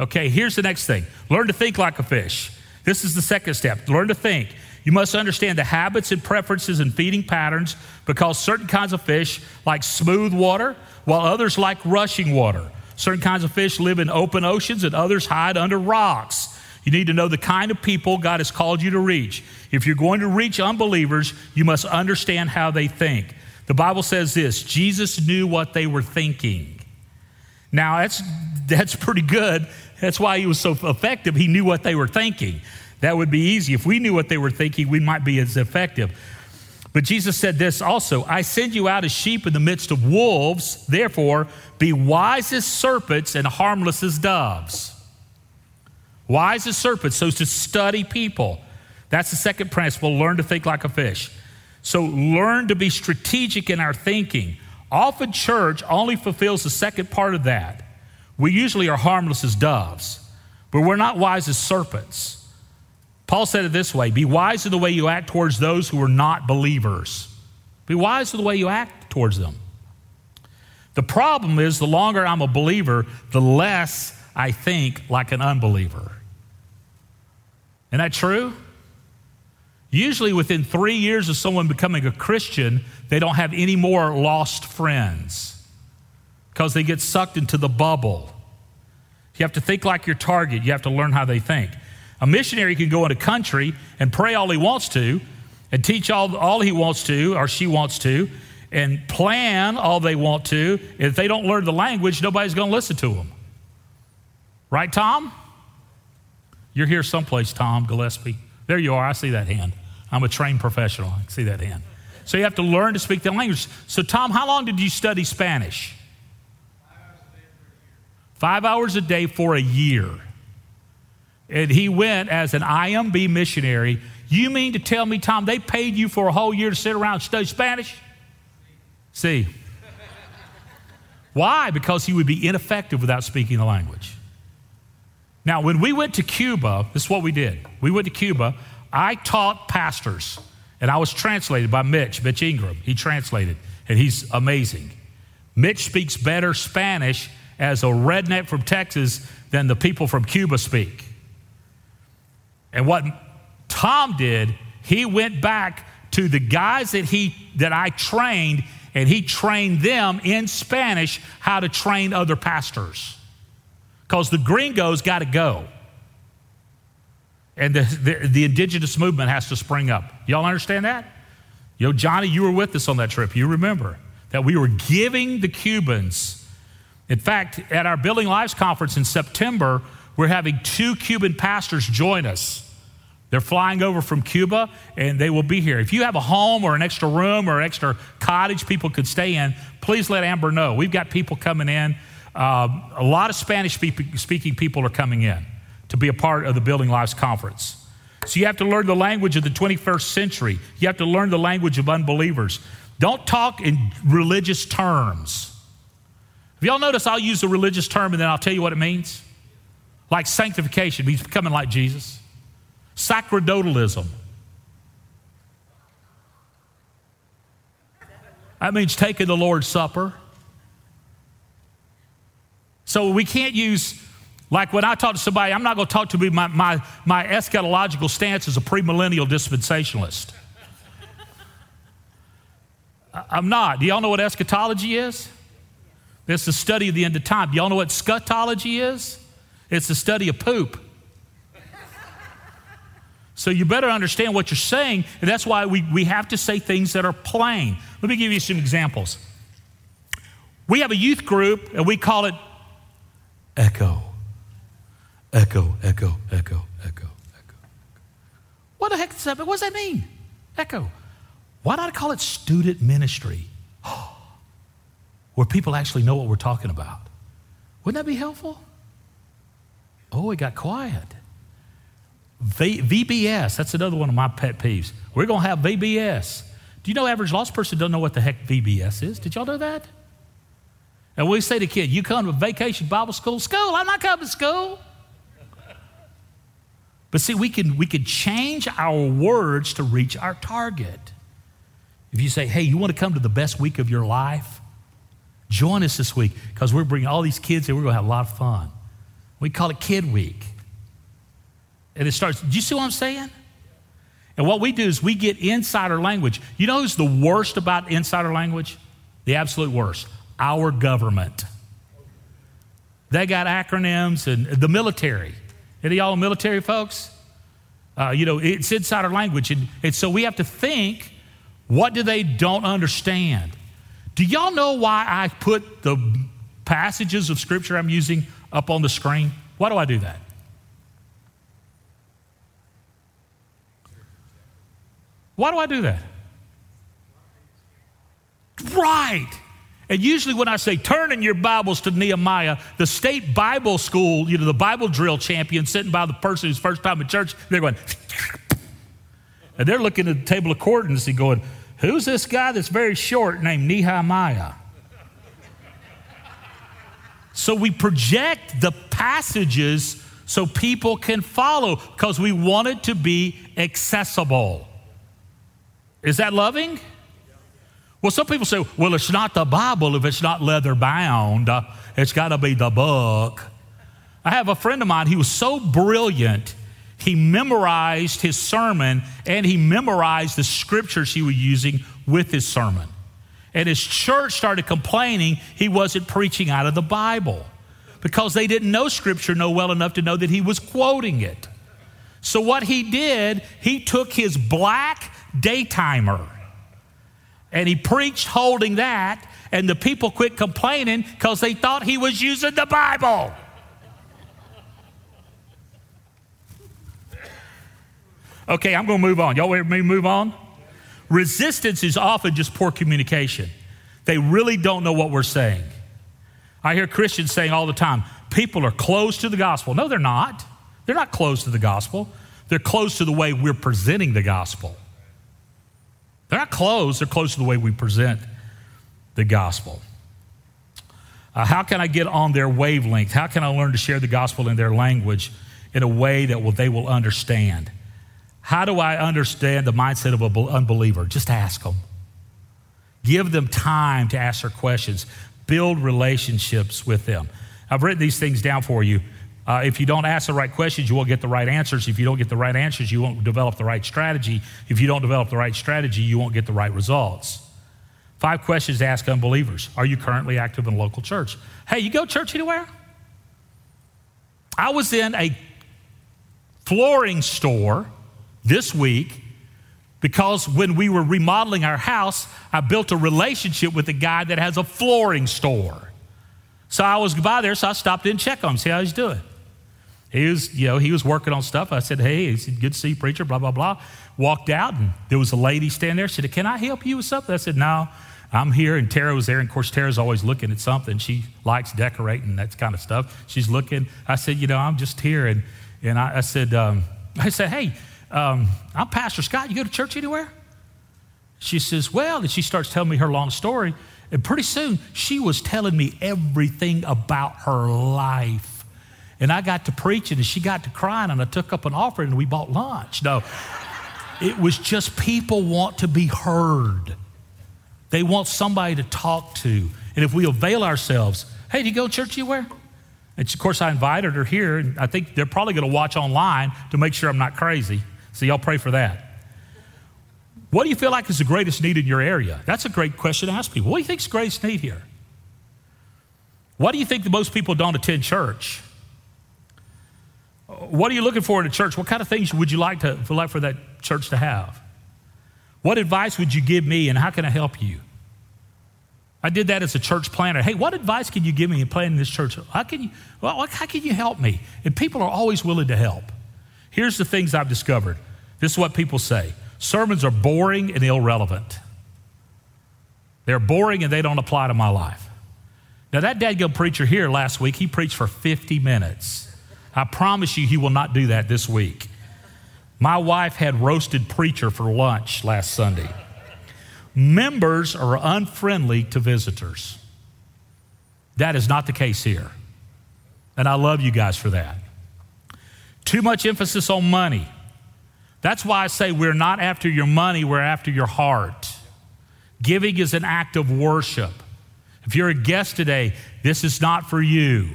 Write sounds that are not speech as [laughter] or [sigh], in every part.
Okay, here's the next thing learn to think like a fish. This is the second step learn to think. You must understand the habits and preferences and feeding patterns because certain kinds of fish like smooth water, while others like rushing water. Certain kinds of fish live in open oceans and others hide under rocks. You need to know the kind of people God has called you to reach. If you're going to reach unbelievers, you must understand how they think. The Bible says this Jesus knew what they were thinking. Now, that's, that's pretty good. That's why he was so effective. He knew what they were thinking. That would be easy. If we knew what they were thinking, we might be as effective. But Jesus said this also I send you out as sheep in the midst of wolves. Therefore, be wise as serpents and harmless as doves. Wise as serpents, so to study people. That's the second principle learn to think like a fish. So learn to be strategic in our thinking. Often, church only fulfills the second part of that. We usually are harmless as doves, but we're not wise as serpents. Paul said it this way Be wise in the way you act towards those who are not believers. Be wise in the way you act towards them. The problem is, the longer I'm a believer, the less I think like an unbeliever. Isn't that true? Usually, within three years of someone becoming a Christian, they don't have any more lost friends because they get sucked into the bubble. You have to think like your target, you have to learn how they think. A missionary can go in a country and pray all he wants to and teach all, all he wants to or she wants to and plan all they want to. If they don't learn the language, nobody's going to listen to them. Right, Tom? You're here someplace, Tom Gillespie. There you are. I see that hand. I'm a trained professional. I see that hand. So you have to learn to speak the language. So, Tom, how long did you study Spanish? Five hours a day for a year and he went as an IMB missionary. You mean to tell me, Tom, they paid you for a whole year to sit around and study Spanish? See. Why? Because he would be ineffective without speaking the language. Now, when we went to Cuba, this is what we did. We went to Cuba. I taught pastors, and I was translated by Mitch, Mitch Ingram. He translated, and he's amazing. Mitch speaks better Spanish as a redneck from Texas than the people from Cuba speak. And what Tom did, he went back to the guys that he that I trained and he trained them in Spanish how to train other pastors. Cuz the gringos got to go. And the, the, the, indigenous movement has to spring up. Y'all understand that? Yo, Johnny, you were with us on that trip. You remember that we were giving the Cubans. In fact, at our Building Lives conference in September, we're having two Cuban pastors join us. They're flying over from Cuba and they will be here. If you have a home or an extra room or an extra cottage people could stay in, please let Amber know. We've got people coming in. Uh, a lot of Spanish speaking people are coming in to be a part of the Building Lives Conference. So you have to learn the language of the 21st century. You have to learn the language of unbelievers. Don't talk in religious terms. Have y'all notice, I'll use a religious term and then I'll tell you what it means? like sanctification means becoming like Jesus, sacerdotalism. That means taking the Lord's Supper. So we can't use, like when I talk to somebody, I'm not going to talk to me, my, my, my eschatological stance as a premillennial dispensationalist. I'm not. Do y'all know what eschatology is? It's the study of the end of time. Y'all know what scatology is? It's the study of poop. So you better understand what you're saying, and that's why we, we have to say things that are plain. Let me give you some examples. We have a youth group, and we call it Echo. Echo, echo, echo, echo, echo. What the heck does that, what does that mean? Echo. Why not call it student ministry? [gasps] Where people actually know what we're talking about. Wouldn't that be helpful? Oh, it got quiet. V- VBS, that's another one of my pet peeves. We're going to have VBS. Do you know average lost person doesn't know what the heck VBS is? Did y'all know that? And we say to kid, you come to vacation Bible school? School, I'm not coming to school. But see, we can, we can change our words to reach our target. If you say, hey, you want to come to the best week of your life? Join us this week because we're bringing all these kids here. We're going to have a lot of fun. We call it Kid Week. And it starts, do you see what I'm saying? And what we do is we get insider language. You know who's the worst about insider language? The absolute worst. Our government. They got acronyms and the military. Any y'all military folks? Uh, you know, it's insider language. And, and so we have to think what do they don't understand? Do y'all know why I put the passages of scripture I'm using up on the screen? Why do I do that? Why do I do that? Right. And usually, when I say turn in your Bibles to Nehemiah, the state Bible school, you know, the Bible drill champion sitting by the person who's first time in church, they're going, [laughs] and they're looking at the table of contents and going, Who's this guy that's very short named Nehemiah? so we project the passages so people can follow because we want it to be accessible. Is that loving? Well, some people say, well, it's not the Bible if it's not leather bound. It's got to be the book. I have a friend of mine, he was so brilliant, he memorized his sermon and he memorized the scriptures he was using with his sermon. And his church started complaining he wasn't preaching out of the Bible because they didn't know scripture know well enough to know that he was quoting it. So what he did, he took his black daytimer and he preached holding that, and the people quit complaining because they thought he was using the Bible. Okay, I'm going to move on. Y'all want me move on? Resistance is often just poor communication. They really don't know what we're saying. I hear Christians saying all the time, people are closed to the gospel. No, they're not. They're not closed to the gospel. They're closed to the way we're presenting the gospel. They're not closed, they're close to the way we present the gospel. Uh, how can I get on their wavelength? How can I learn to share the gospel in their language in a way that will, they will understand? How do I understand the mindset of an unbeliever? Just ask them. Give them time to ask their questions. Build relationships with them. I've written these things down for you. Uh, if you don't ask the right questions, you won't get the right answers. If you don't get the right answers, you won't develop the right strategy. If you don't develop the right strategy, you won't get the right results. Five questions to ask unbelievers Are you currently active in a local church? Hey, you go church anywhere? I was in a flooring store this week because when we were remodeling our house, I built a relationship with a guy that has a flooring store. So I was by there, so I stopped in and check on him, see how he's doing. He was, you know, he was working on stuff. I said, hey, it's good to see you, preacher, blah, blah, blah. Walked out, and there was a lady standing there. She said, can I help you with something? I said, no, I'm here. And Tara was there. And of course, Tara's always looking at something. She likes decorating, that kind of stuff. She's looking. I said, you know, I'm just here. And, and I, I said, um, [laughs] I said, hey, um, I'm Pastor Scott. You go to church anywhere? She says, well, and she starts telling me her long story. And pretty soon, she was telling me everything about her life. And I got to preaching and she got to crying and I took up an offering and we bought lunch. No, it was just people want to be heard. They want somebody to talk to. And if we avail ourselves, hey, do you go to church anywhere? And of course, I invited her here, and I think they're probably going to watch online to make sure I'm not crazy. So y'all pray for that. What do you feel like is the greatest need in your area? That's a great question to ask people. What do you think is the greatest need here? Why do you think that most people don't attend church? What are you looking for in a church? What kind of things would you like, to, like for that church to have? What advice would you give me, and how can I help you? I did that as a church planner. Hey, what advice can you give me in planning this church? How can you, well, how can you help me? And people are always willing to help. Here's the things I've discovered. This is what people say sermons are boring and irrelevant. They're boring and they don't apply to my life. Now, that dadgum preacher here last week, he preached for 50 minutes. I promise you, he will not do that this week. My wife had roasted preacher for lunch last Sunday. Members are unfriendly to visitors. That is not the case here. And I love you guys for that. Too much emphasis on money. That's why I say we're not after your money, we're after your heart. Giving is an act of worship. If you're a guest today, this is not for you.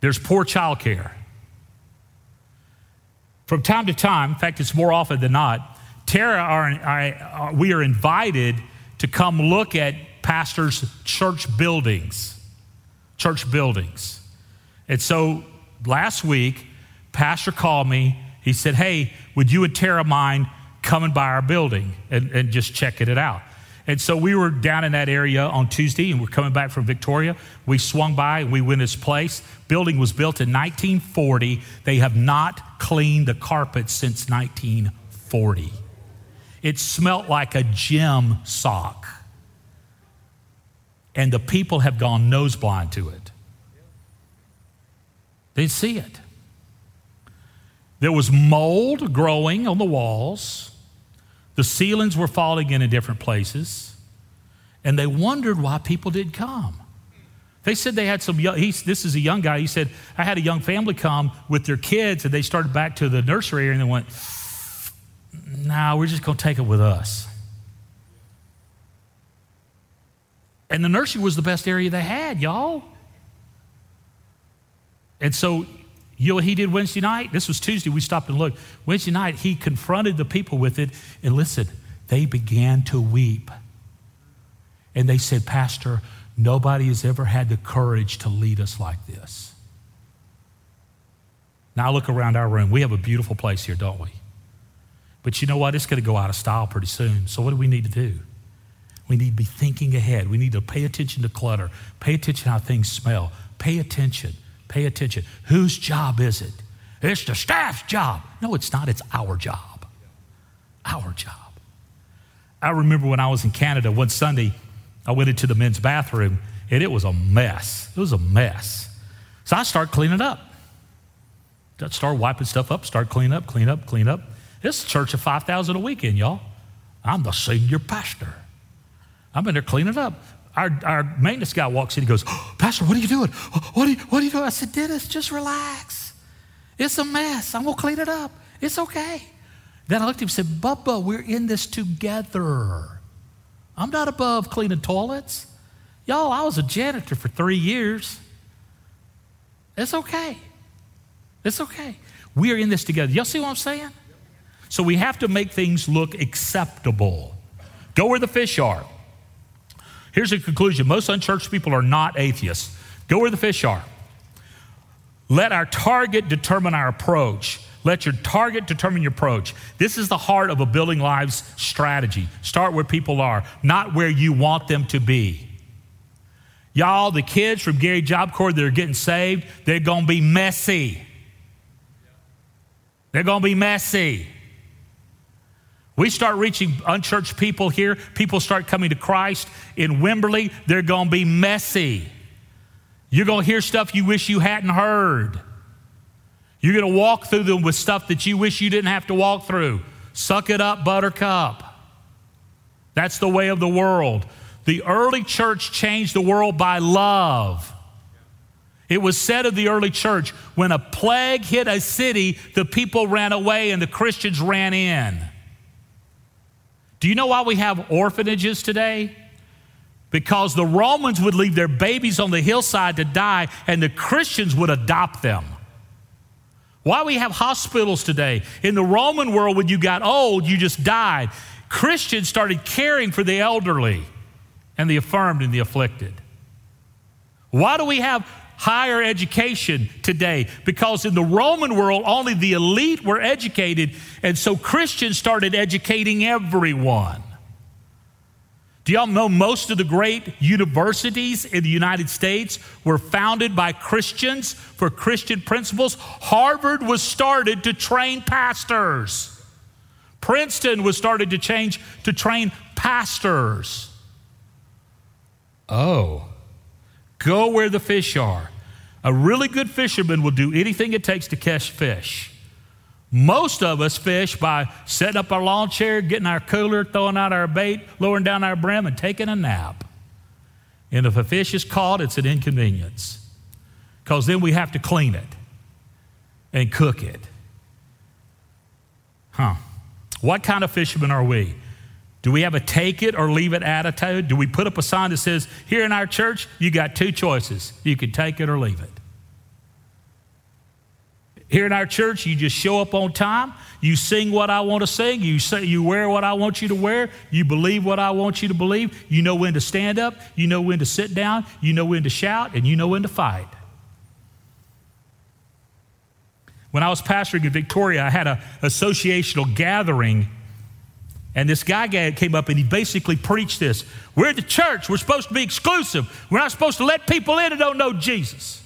There's poor child care. From time to time, in fact, it's more often than not, Tara, are, are, uh, we are invited to come look at pastors' church buildings. Church buildings. And so last week, Pastor called me. He said, Hey, would you and Tara mind coming by our building and, and just checking it out? And so we were down in that area on Tuesday and we're coming back from Victoria. We swung by and we went this place. Building was built in 1940. They have not cleaned the carpet since 1940. It smelt like a gym sock. And the people have gone nose blind to it. They see it. There was mold growing on the walls. The ceilings were falling in in different places. And they wondered why people didn't come. They said they had some young, this is a young guy. He said, I had a young family come with their kids and they started back to the nursery area and they went, nah, we're just going to take it with us. And the nursery was the best area they had, y'all. And so you know what he did Wednesday night? This was Tuesday. We stopped and looked. Wednesday night, he confronted the people with it. And listen, they began to weep. And they said, Pastor, nobody has ever had the courage to lead us like this. Now I look around our room. We have a beautiful place here, don't we? But you know what? It's going to go out of style pretty soon. So what do we need to do? We need to be thinking ahead. We need to pay attention to clutter, pay attention how things smell, pay attention. Pay attention. Whose job is it? It's the staff's job. No, it's not. It's our job. Our job. I remember when I was in Canada one Sunday, I went into the men's bathroom and it was a mess. It was a mess. So I started cleaning up. I wiping stuff up, start cleaning up, clean up, clean up. This church of 5,000 a weekend, y'all. I'm the senior pastor. I'm in there cleaning up our, our maintenance guy walks in. He goes, oh, [gasps] Pastor, what are you doing? [gasps] What are you, what are you doing? I said, Dennis, just relax. It's a mess. I'm going to clean it up. It's okay. Then I looked at him and said, Bubba, we're in this together. I'm not above cleaning toilets. Y'all, I was a janitor for three years. It's okay. It's okay. We are in this together. Y'all see what I'm saying? So we have to make things look acceptable. Go where the fish are. Here's the conclusion most unchurched people are not atheists. Go where the fish are. Let our target determine our approach. Let your target determine your approach. This is the heart of a building lives strategy. Start where people are, not where you want them to be. Y'all, the kids from Gary Job Corps that are getting saved, they're going to be messy. They're going to be messy. We start reaching unchurched people here, people start coming to Christ in Wimberley, they're going to be messy. You're going to hear stuff you wish you hadn't heard. You're going to walk through them with stuff that you wish you didn't have to walk through. Suck it up, buttercup. That's the way of the world. The early church changed the world by love. It was said of the early church when a plague hit a city, the people ran away and the Christians ran in. Do you know why we have orphanages today? Because the Romans would leave their babies on the hillside to die and the Christians would adopt them. Why we have hospitals today? In the Roman world, when you got old, you just died. Christians started caring for the elderly and the affirmed and the afflicted. Why do we have higher education today because in the Roman world, only the elite were educated, and so Christians started educating everyone. Do y'all know most of the great universities in the United States were founded by Christians for Christian principles? Harvard was started to train pastors. Princeton was started to change to train pastors. Oh. Go where the fish are. A really good fisherman will do anything it takes to catch fish. Most of us fish by setting up our lawn chair, getting our cooler, throwing out our bait, lowering down our brim, and taking a nap. And if a fish is caught, it's an inconvenience because then we have to clean it and cook it. Huh. What kind of fishermen are we? Do we have a take it or leave it attitude? Do we put up a sign that says, here in our church, you got two choices. You can take it or leave it. Here in our church, you just show up on time. You sing what I want to sing. You say you wear what I want you to wear. You believe what I want you to believe. You know when to stand up. You know when to sit down. You know when to shout, and you know when to fight. When I was pastoring in Victoria, I had an associational gathering, and this guy came up and he basically preached this. We're the church. We're supposed to be exclusive. We're not supposed to let people in who don't know Jesus.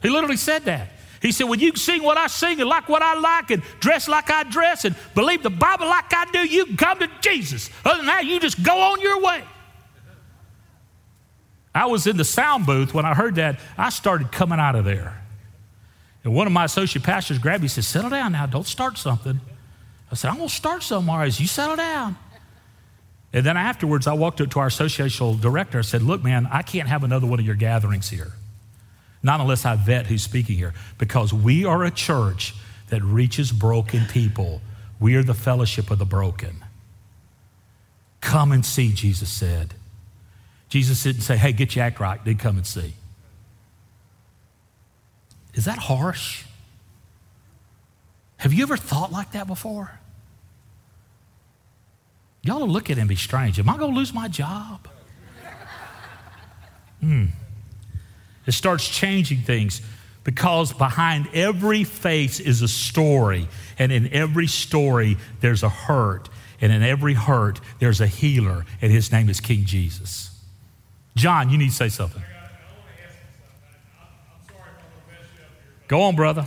He literally said that. He said, When you sing what I sing and like what I like and dress like I dress and believe the Bible like I do, you come to Jesus. Other than that, you just go on your way. I was in the sound booth when I heard that. I started coming out of there. And one of my associate pastors grabbed me and said, Settle down now, don't start something. I said, I'm going to start somewhere. As you settle down. And then afterwards, I walked up to our associational director. I said, Look, man, I can't have another one of your gatherings here. Not unless I vet who's speaking here, because we are a church that reaches broken people. We are the fellowship of the broken. Come and see, Jesus said. Jesus didn't say, hey, get your act right, then come and see. Is that harsh? Have you ever thought like that before? Y'all will look at him and be strange. Am I going to lose my job? [laughs] Hmm. It starts changing things because behind every face is a story. And in every story, there's a hurt. And in every hurt, there's a healer. And his name is King Jesus. John, you need to say something. Go on, brother.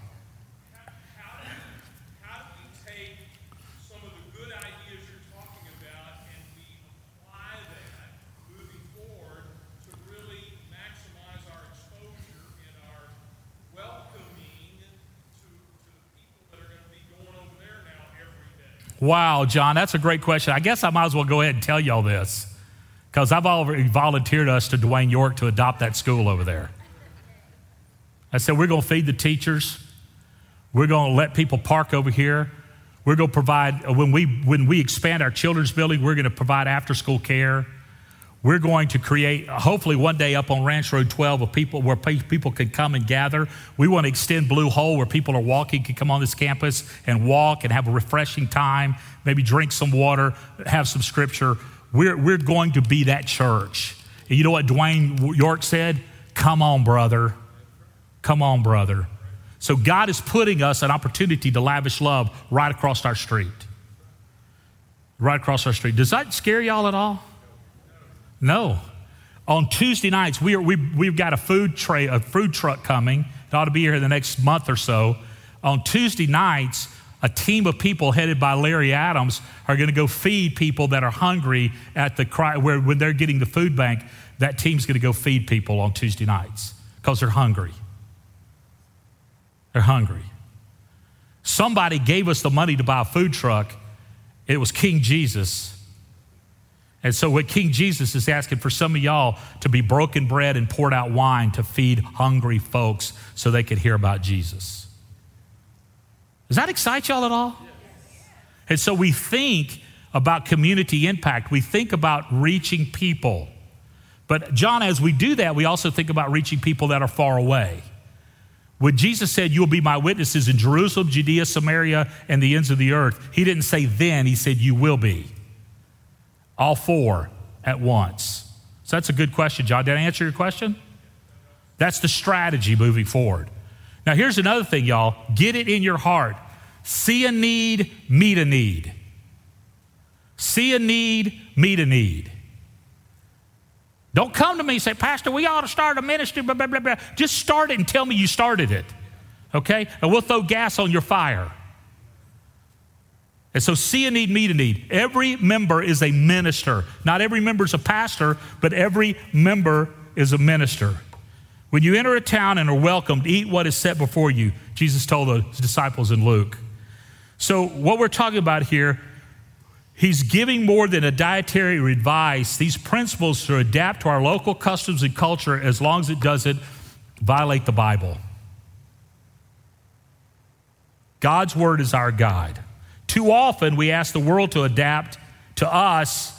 Wow, John, that's a great question. I guess I might as well go ahead and tell y'all this because I've already volunteered us to Dwain York to adopt that school over there. I said, we're going to feed the teachers. We're going to let people park over here. We're going to provide, when we, when we expand our children's building, we're going to provide after school care. We're going to create, hopefully, one day up on Ranch Road 12, a people where people can come and gather. We want to extend Blue Hole where people are walking, can come on this campus and walk and have a refreshing time, maybe drink some water, have some scripture. We're, we're going to be that church. And you know what Dwain York said? Come on, brother. Come on, brother. So God is putting us an opportunity to lavish love right across our street. Right across our street. Does that scare y'all at all? No. On Tuesday nights, we are, we, we've got a food tray, a food truck coming. It ought to be here in the next month or so. On Tuesday nights, a team of people headed by Larry Adams are going to go feed people that are hungry at the where when they're getting the food bank. That team's going to go feed people on Tuesday nights because they're hungry. They're hungry. Somebody gave us the money to buy a food truck. It was King Jesus. And so, what King Jesus is asking for some of y'all to be broken bread and poured out wine to feed hungry folks so they could hear about Jesus. Does that excite y'all at all? And so, we think about community impact, we think about reaching people. But, John, as we do that, we also think about reaching people that are far away. When Jesus said, You'll be my witnesses in Jerusalem, Judea, Samaria, and the ends of the earth, he didn't say then, he said, You will be all four at once? So that's a good question, John. Did I answer your question? That's the strategy moving forward. Now, here's another thing, y'all get it in your heart. See a need, meet a need. See a need, meet a need. Don't come to me and say, Pastor, we ought to start a ministry, blah, blah, blah, blah. Just start it and tell me you started it, okay? And we'll throw gas on your fire. And so, see a need, meet a need. Every member is a minister. Not every member is a pastor, but every member is a minister. When you enter a town and are welcomed, eat what is set before you, Jesus told the disciples in Luke. So, what we're talking about here, he's giving more than a dietary advice, these principles to adapt to our local customs and culture as long as it doesn't violate the Bible. God's word is our guide. Too often we ask the world to adapt to us,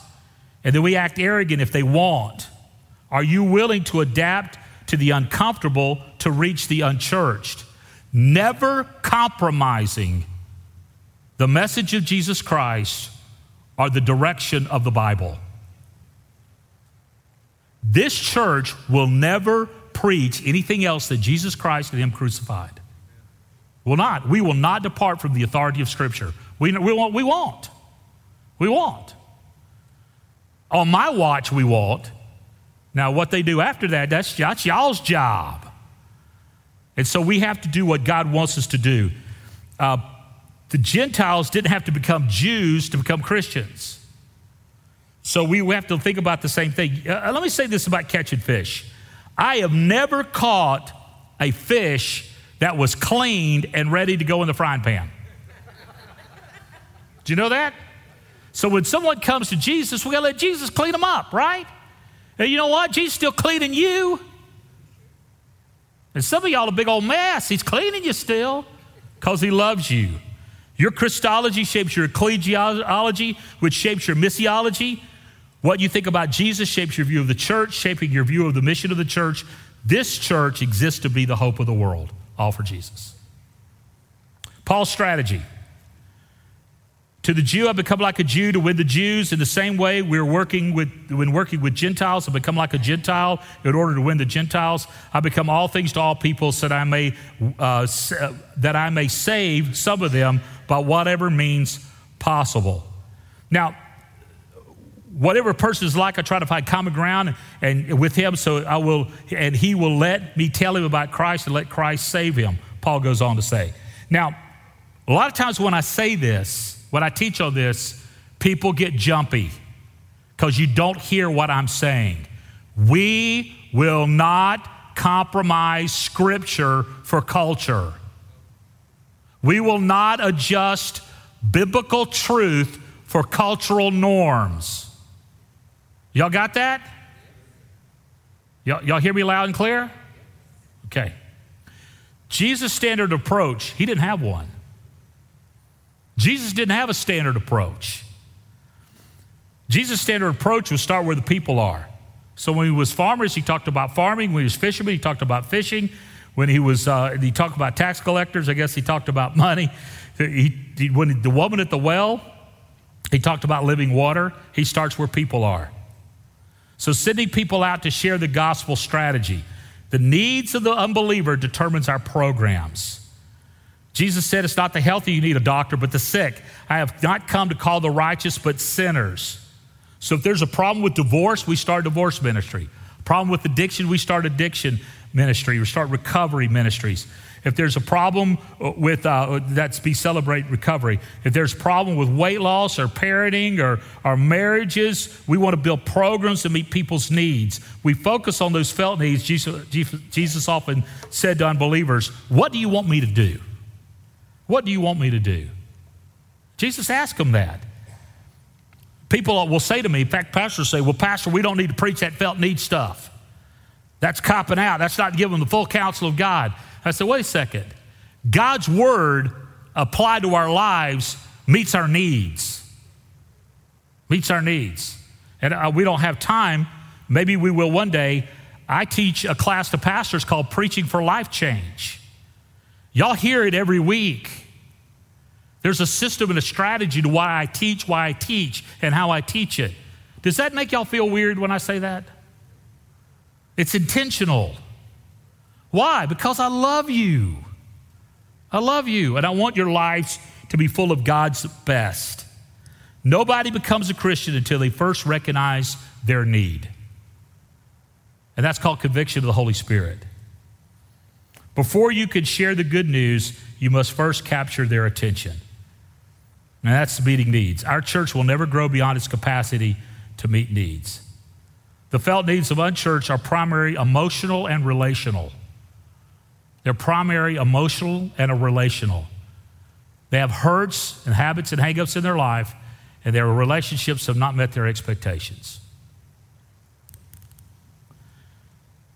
and then we act arrogant if they want. Are you willing to adapt to the uncomfortable to reach the unchurched, never compromising the message of Jesus Christ or the direction of the Bible. This church will never preach anything else than Jesus Christ and Him crucified. Will not. We will not depart from the authority of Scripture. We, we, won't, we won't. We won't. On my watch, we won't. Now, what they do after that, that's, that's y'all's job. And so we have to do what God wants us to do. Uh, the Gentiles didn't have to become Jews to become Christians. So we have to think about the same thing. Uh, let me say this about catching fish I have never caught a fish that was cleaned and ready to go in the frying pan. Do you know that? So when someone comes to Jesus, we gotta let Jesus clean them up, right? And you know what? Jesus still cleaning you. And some of y'all a big old mess. He's cleaning you still because he loves you. Your Christology shapes your ecclesiology, which shapes your missiology. What you think about Jesus shapes your view of the church, shaping your view of the mission of the church. This church exists to be the hope of the world, all for Jesus. Paul's strategy to the Jew, I become like a Jew to win the Jews. In the same way, we're working with, when working with Gentiles, I become like a Gentile in order to win the Gentiles. I become all things to all people so that I may, uh, that I may save some of them by whatever means possible. Now, whatever person is like, I try to find common ground and, and with him, so I will, and he will let me tell him about Christ and let Christ save him, Paul goes on to say. Now, a lot of times when I say this, when I teach on this, people get jumpy because you don't hear what I'm saying. We will not compromise Scripture for culture. We will not adjust biblical truth for cultural norms. Y'all got that? Y'all, y'all hear me loud and clear? Okay. Jesus' standard approach, he didn't have one. Jesus didn't have a standard approach. Jesus' standard approach was start where the people are. So when he was farmers, he talked about farming. When he was fishermen, he talked about fishing. When he was, uh, he talked about tax collectors. I guess he talked about [laughs] money. He, he, when the woman at the well, he talked about living water. He starts where people are. So sending people out to share the gospel strategy. The needs of the unbeliever determines our programs. Jesus said, It's not the healthy you need a doctor, but the sick. I have not come to call the righteous, but sinners. So if there's a problem with divorce, we start divorce ministry. Problem with addiction, we start addiction ministry. We start recovery ministries. If there's a problem with uh, that's be celebrate recovery. If there's a problem with weight loss or parenting or our marriages, we want to build programs to meet people's needs. We focus on those felt needs. Jesus, Jesus often said to unbelievers, "What do you want me to do?" What do you want me to do? Jesus asked them that. People will say to me, in fact, pastors say, Well, Pastor, we don't need to preach that felt need stuff. That's copping out. That's not giving the full counsel of God. I said, Wait a second. God's word applied to our lives meets our needs. Meets our needs. And uh, we don't have time. Maybe we will one day. I teach a class to pastors called Preaching for Life Change. Y'all hear it every week. There's a system and a strategy to why I teach, why I teach, and how I teach it. Does that make y'all feel weird when I say that? It's intentional. Why? Because I love you. I love you, and I want your lives to be full of God's best. Nobody becomes a Christian until they first recognize their need. And that's called conviction of the Holy Spirit. Before you can share the good news, you must first capture their attention. And that's meeting needs. Our church will never grow beyond its capacity to meet needs. The felt needs of unchurched are primary emotional and relational. They're primary emotional and relational. They have hurts and habits and hangups in their life, and their relationships have not met their expectations.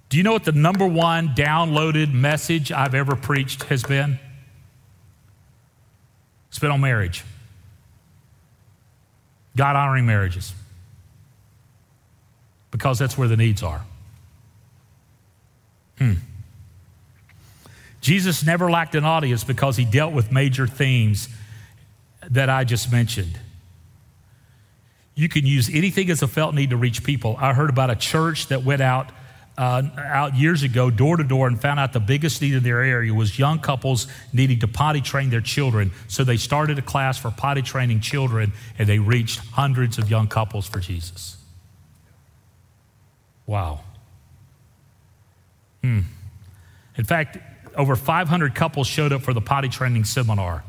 Do you know what the number one downloaded message I've ever preached has been? It's been on marriage, God honoring marriages because that's where the needs are. Hmm. Jesus never lacked an audience because he dealt with major themes that I just mentioned. You can use anything as a felt need to reach people. I heard about a church that went out uh, out years ago, door to door, and found out the biggest need in their area was young couples needing to potty train their children. So they started a class for potty training children, and they reached hundreds of young couples for Jesus. Wow. Hmm. In fact, over 500 couples showed up for the potty training seminar.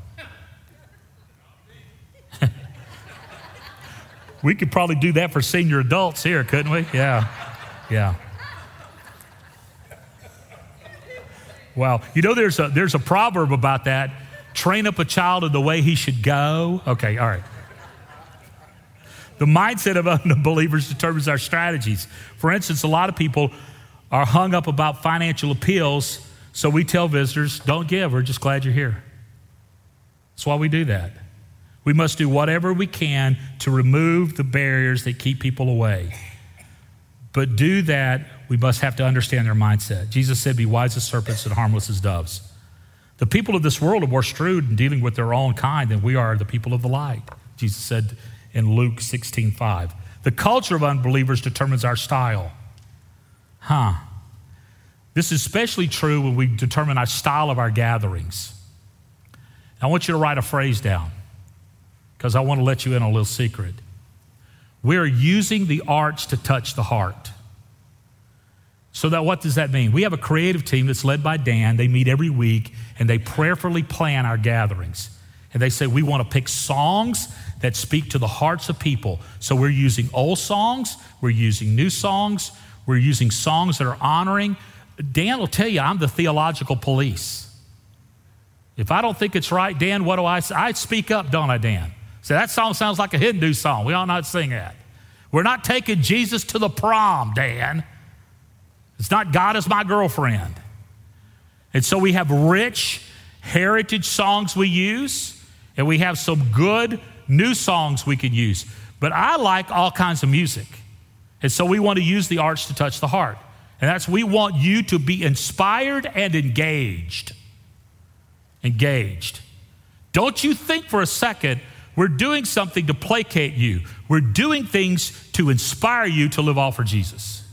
[laughs] we could probably do that for senior adults here, couldn't we? Yeah. Yeah. Wow. You know, there's a, there's a proverb about that train up a child in the way he should go. Okay, all right. The mindset of [laughs] unbelievers determines our strategies. For instance, a lot of people are hung up about financial appeals, so we tell visitors, don't give, we're just glad you're here. That's why we do that. We must do whatever we can to remove the barriers that keep people away. But do that, we must have to understand their mindset. Jesus said, Be wise as serpents and harmless as doves. The people of this world are more shrewd in dealing with their own kind than we are the people of the light. Jesus said in Luke 16 5. The culture of unbelievers determines our style. Huh. This is especially true when we determine our style of our gatherings. I want you to write a phrase down because I want to let you in on a little secret. We're using the arts to touch the heart. So that what does that mean? We have a creative team that's led by Dan. They meet every week and they prayerfully plan our gatherings. And they say we want to pick songs that speak to the hearts of people. So we're using old songs, we're using new songs, we're using songs that are honoring. Dan will tell you I'm the theological police. If I don't think it's right, Dan, what do I say? I speak up, don't I, Dan? Say, that song sounds like a Hindu song. We ought not sing that. We're not taking Jesus to the prom, Dan. It's not God is my girlfriend. And so we have rich heritage songs we use, and we have some good new songs we can use. But I like all kinds of music. And so we want to use the arts to touch the heart. And that's we want you to be inspired and engaged. Engaged. Don't you think for a second we're doing something to placate you. We're doing things to inspire you to live all for Jesus.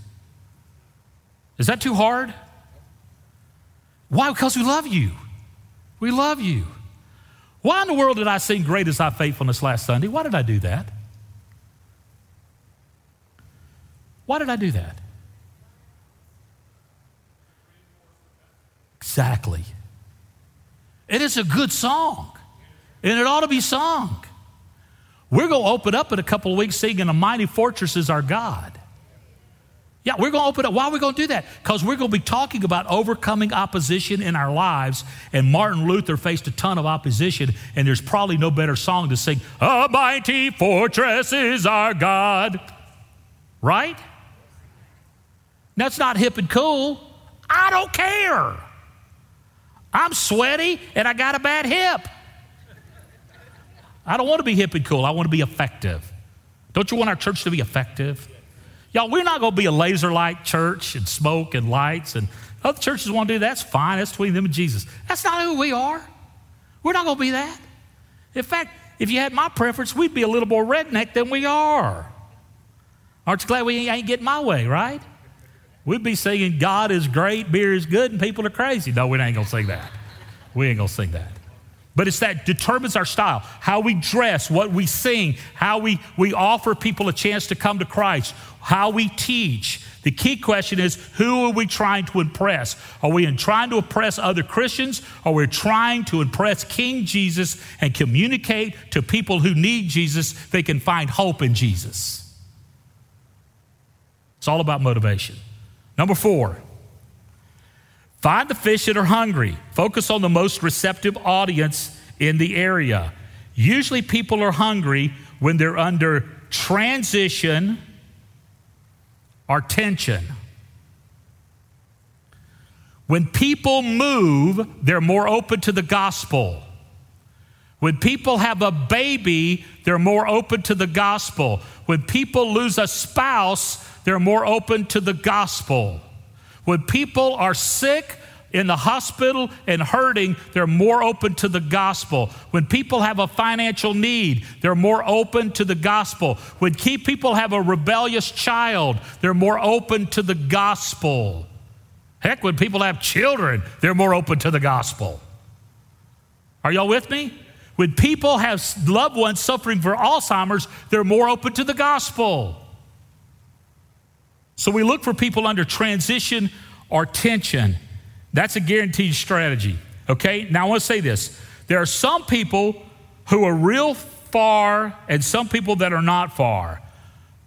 Is that too hard? Why? Because we love you. We love you. Why in the world did I sing Great is Thy Faithfulness last Sunday? Why did I do that? Why did I do that? Exactly. It is a good song, and it ought to be sung. We're going to open up in a couple of weeks singing A Mighty Fortress is Our God. Yeah, we're going to open up. Why are we going to do that? Because we're going to be talking about overcoming opposition in our lives. And Martin Luther faced a ton of opposition, and there's probably no better song to sing, A mighty fortress is our God. Right? That's not hip and cool. I don't care. I'm sweaty and I got a bad hip. I don't want to be hip and cool. I want to be effective. Don't you want our church to be effective? Y'all, we're not going to be a laser light church and smoke and lights and other churches want to do that. That's fine. That's between them and Jesus. That's not who we are. We're not going to be that. In fact, if you had my preference, we'd be a little more redneck than we are. Aren't you glad we ain't getting my way, right? We'd be singing, God is great, beer is good, and people are crazy. No, we ain't going to sing that. We ain't going to sing that. But it's that determines our style, how we dress, what we sing, how we, we offer people a chance to come to Christ, how we teach. The key question is who are we trying to impress? Are we trying to impress other Christians? Or are we trying to impress King Jesus and communicate to people who need Jesus they can find hope in Jesus? It's all about motivation. Number four, find the fish that are hungry. Focus on the most receptive audience in the area. Usually, people are hungry when they're under transition or tension. When people move, they're more open to the gospel. When people have a baby, they're more open to the gospel. When people lose a spouse, they're more open to the gospel. When people are sick, in the hospital and hurting, they're more open to the gospel. When people have a financial need, they're more open to the gospel. When key people have a rebellious child, they're more open to the gospel. Heck, when people have children, they're more open to the gospel. Are y'all with me? When people have loved ones suffering for Alzheimer's, they're more open to the gospel. So we look for people under transition or tension. That's a guaranteed strategy. Okay? Now I want to say this there are some people who are real far and some people that are not far.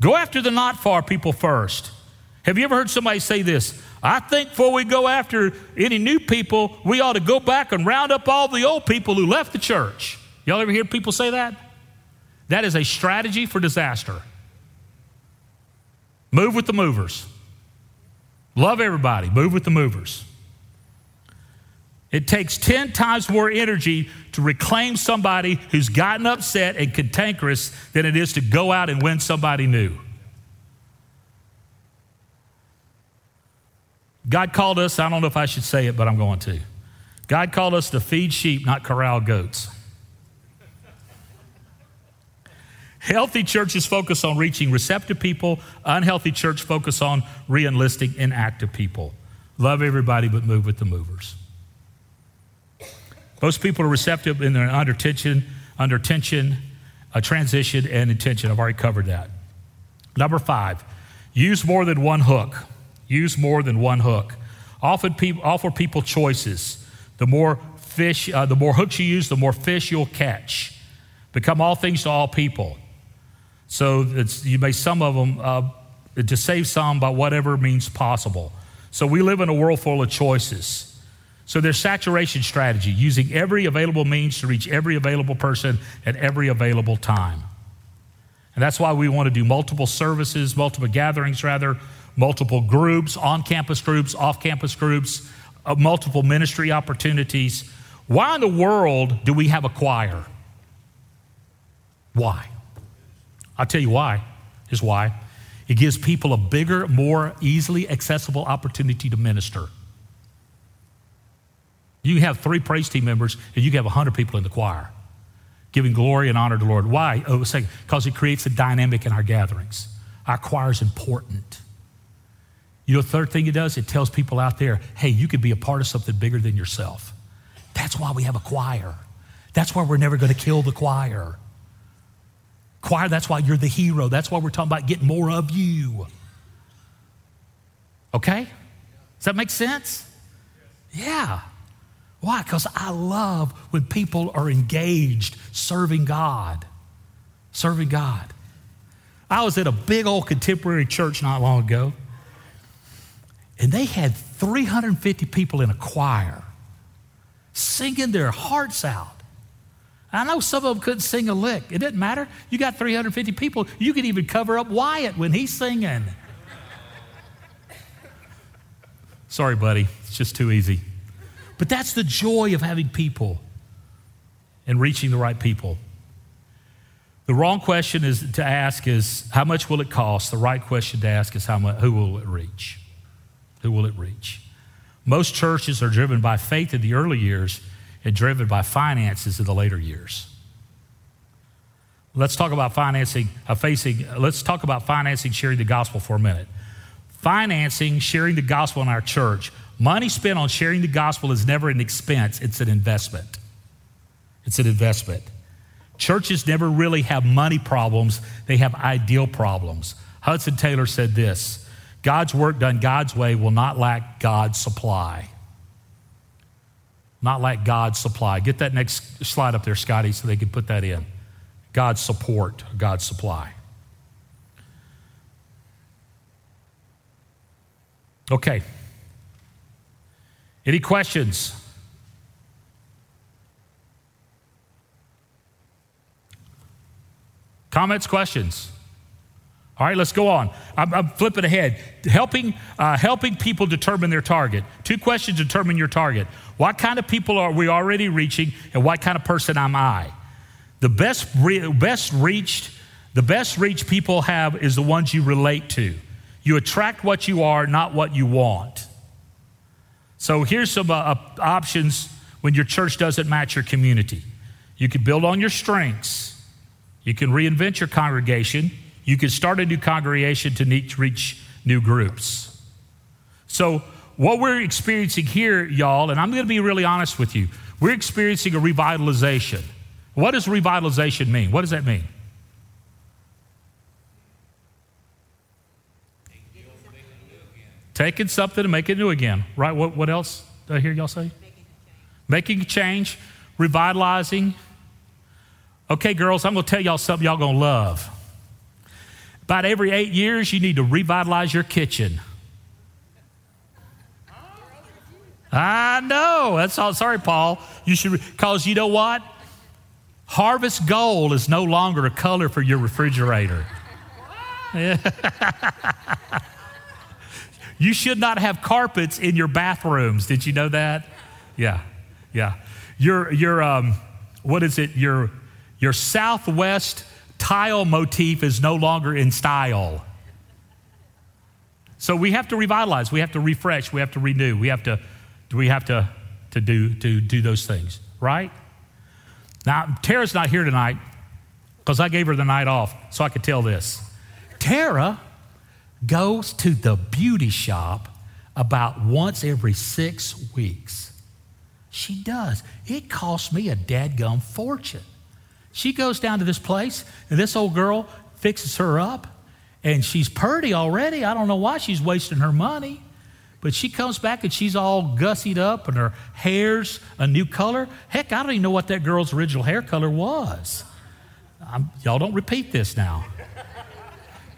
Go after the not far people first. Have you ever heard somebody say this? I think before we go after any new people, we ought to go back and round up all the old people who left the church. Y'all ever hear people say that? That is a strategy for disaster. Move with the movers. Love everybody, move with the movers. It takes 10 times more energy to reclaim somebody who's gotten upset and cantankerous than it is to go out and win somebody new. God called us, I don't know if I should say it, but I'm going to. God called us to feed sheep, not corral goats. Healthy churches focus on reaching receptive people, unhealthy church focus on re enlisting inactive people. Love everybody, but move with the movers. Most people are receptive and they're under tension, under tension, a transition, and intention. I've already covered that. Number five, use more than one hook. Use more than one hook. People, offer people choices. The more fish, uh, the more hooks you use, the more fish you'll catch. Become all things to all people. So you may some of them uh, to save some by whatever means possible. So we live in a world full of choices. So there's saturation strategy, using every available means to reach every available person at every available time. And that's why we want to do multiple services, multiple gatherings, rather, multiple groups, on campus groups, off campus groups, uh, multiple ministry opportunities. Why in the world do we have a choir? Why? I'll tell you why. Is why. It gives people a bigger, more easily accessible opportunity to minister. You have three praise team members and you have 100 people in the choir giving glory and honor to the Lord. Why? Oh, second, because it creates a dynamic in our gatherings. Our choir is important. You know, third thing it does, it tells people out there, hey, you could be a part of something bigger than yourself. That's why we have a choir. That's why we're never going to kill the choir. Choir, that's why you're the hero. That's why we're talking about getting more of you. Okay? Does that make sense? Yeah. Why? Because I love when people are engaged serving God. Serving God. I was at a big old contemporary church not long ago, and they had 350 people in a choir singing their hearts out. I know some of them couldn't sing a lick. It didn't matter. You got 350 people. You could even cover up Wyatt when he's singing. Sorry, buddy. It's just too easy. But that's the joy of having people and reaching the right people. The wrong question is to ask is how much will it cost? The right question to ask is how much, who will it reach? Who will it reach? Most churches are driven by faith in the early years and driven by finances in the later years. Let's talk about financing, uh, facing, let's talk about financing sharing the gospel for a minute. Financing sharing the gospel in our church Money spent on sharing the gospel is never an expense, it's an investment. It's an investment. Churches never really have money problems, they have ideal problems. Hudson Taylor said this God's work done God's way will not lack God's supply. Not lack God's supply. Get that next slide up there, Scotty, so they can put that in. God's support, God's supply. Okay. Any questions? Comments, questions? All right, let's go on. I'm, I'm flipping ahead. Helping, uh, helping people determine their target. Two questions determine your target. What kind of people are we already reaching, and what kind of person am I? The best, re- best reached, the best reach people have is the ones you relate to. You attract what you are, not what you want. So here's some uh, options when your church doesn't match your community. You can build on your strengths. You can reinvent your congregation. You can start a new congregation to reach new groups. So, what we're experiencing here, y'all, and I'm going to be really honest with you, we're experiencing a revitalization. What does revitalization mean? What does that mean? Taking something and making it new again. Right? What, what else did I hear y'all say? Making a change, revitalizing, Okay, girls, I'm going to tell y'all something y'all going to love. About every eight years, you need to revitalize your kitchen. I know. That's all. Sorry, Paul. You should, because you know what? Harvest gold is no longer a color for your refrigerator. [laughs] you should not have carpets in your bathrooms. Did you know that? Yeah, yeah. Your, your, um, what is it? Your, your Southwest tile motif is no longer in style. So we have to revitalize, we have to refresh, we have to renew, we have to, we have to, to, do, to do those things, right? Now, Tara's not here tonight because I gave her the night off so I could tell this. Tara goes to the beauty shop about once every six weeks. She does. It costs me a dadgum fortune. She goes down to this place, and this old girl fixes her up, and she's purty already. I don't know why she's wasting her money. But she comes back and she's all gussied up and her hair's a new color. Heck, I don't even know what that girl's original hair color was. I'm, y'all don't repeat this now.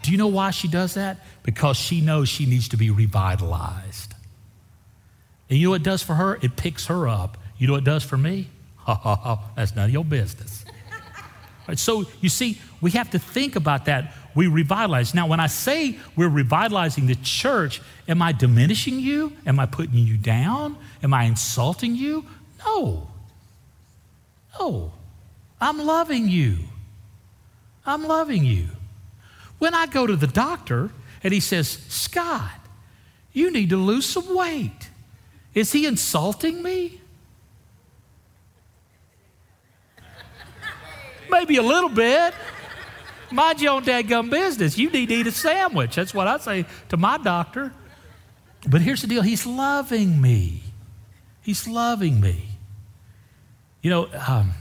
Do you know why she does that? Because she knows she needs to be revitalized. And you know what it does for her? It picks her up. You know what it does for me? [laughs] Ha ha ha. That's none of your business. So you see, we have to think about that. We revitalize. Now, when I say we're revitalizing the church, am I diminishing you? Am I putting you down? Am I insulting you? No. No. I'm loving you. I'm loving you. When I go to the doctor and he says, Scott, you need to lose some weight, is he insulting me? Maybe a little bit. Mind your own dadgum business. You need to eat a sandwich. That's what I say to my doctor. But here's the deal He's loving me. He's loving me. You know, um,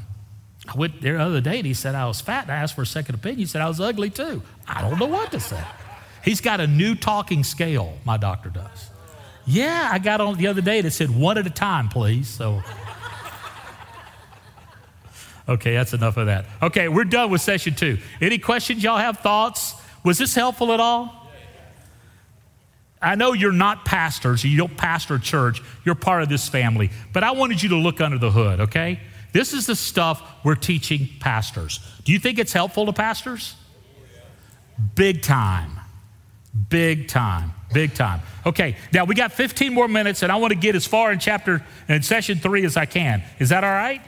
I went there the other day and he said I was fat and I asked for a second opinion. He said I was ugly too. I don't know what to say. He's got a new talking scale, my doctor does. Yeah, I got on the other day and that said one at a time, please. So Okay, that's enough of that. Okay, we're done with session two. Any questions? Y'all have thoughts? Was this helpful at all? I know you're not pastors, you don't pastor a church, you're part of this family, but I wanted you to look under the hood, okay? This is the stuff we're teaching pastors. Do you think it's helpful to pastors? Big time. Big time. Big time. Okay, now we got 15 more minutes, and I want to get as far in chapter in session three as I can. Is that all right?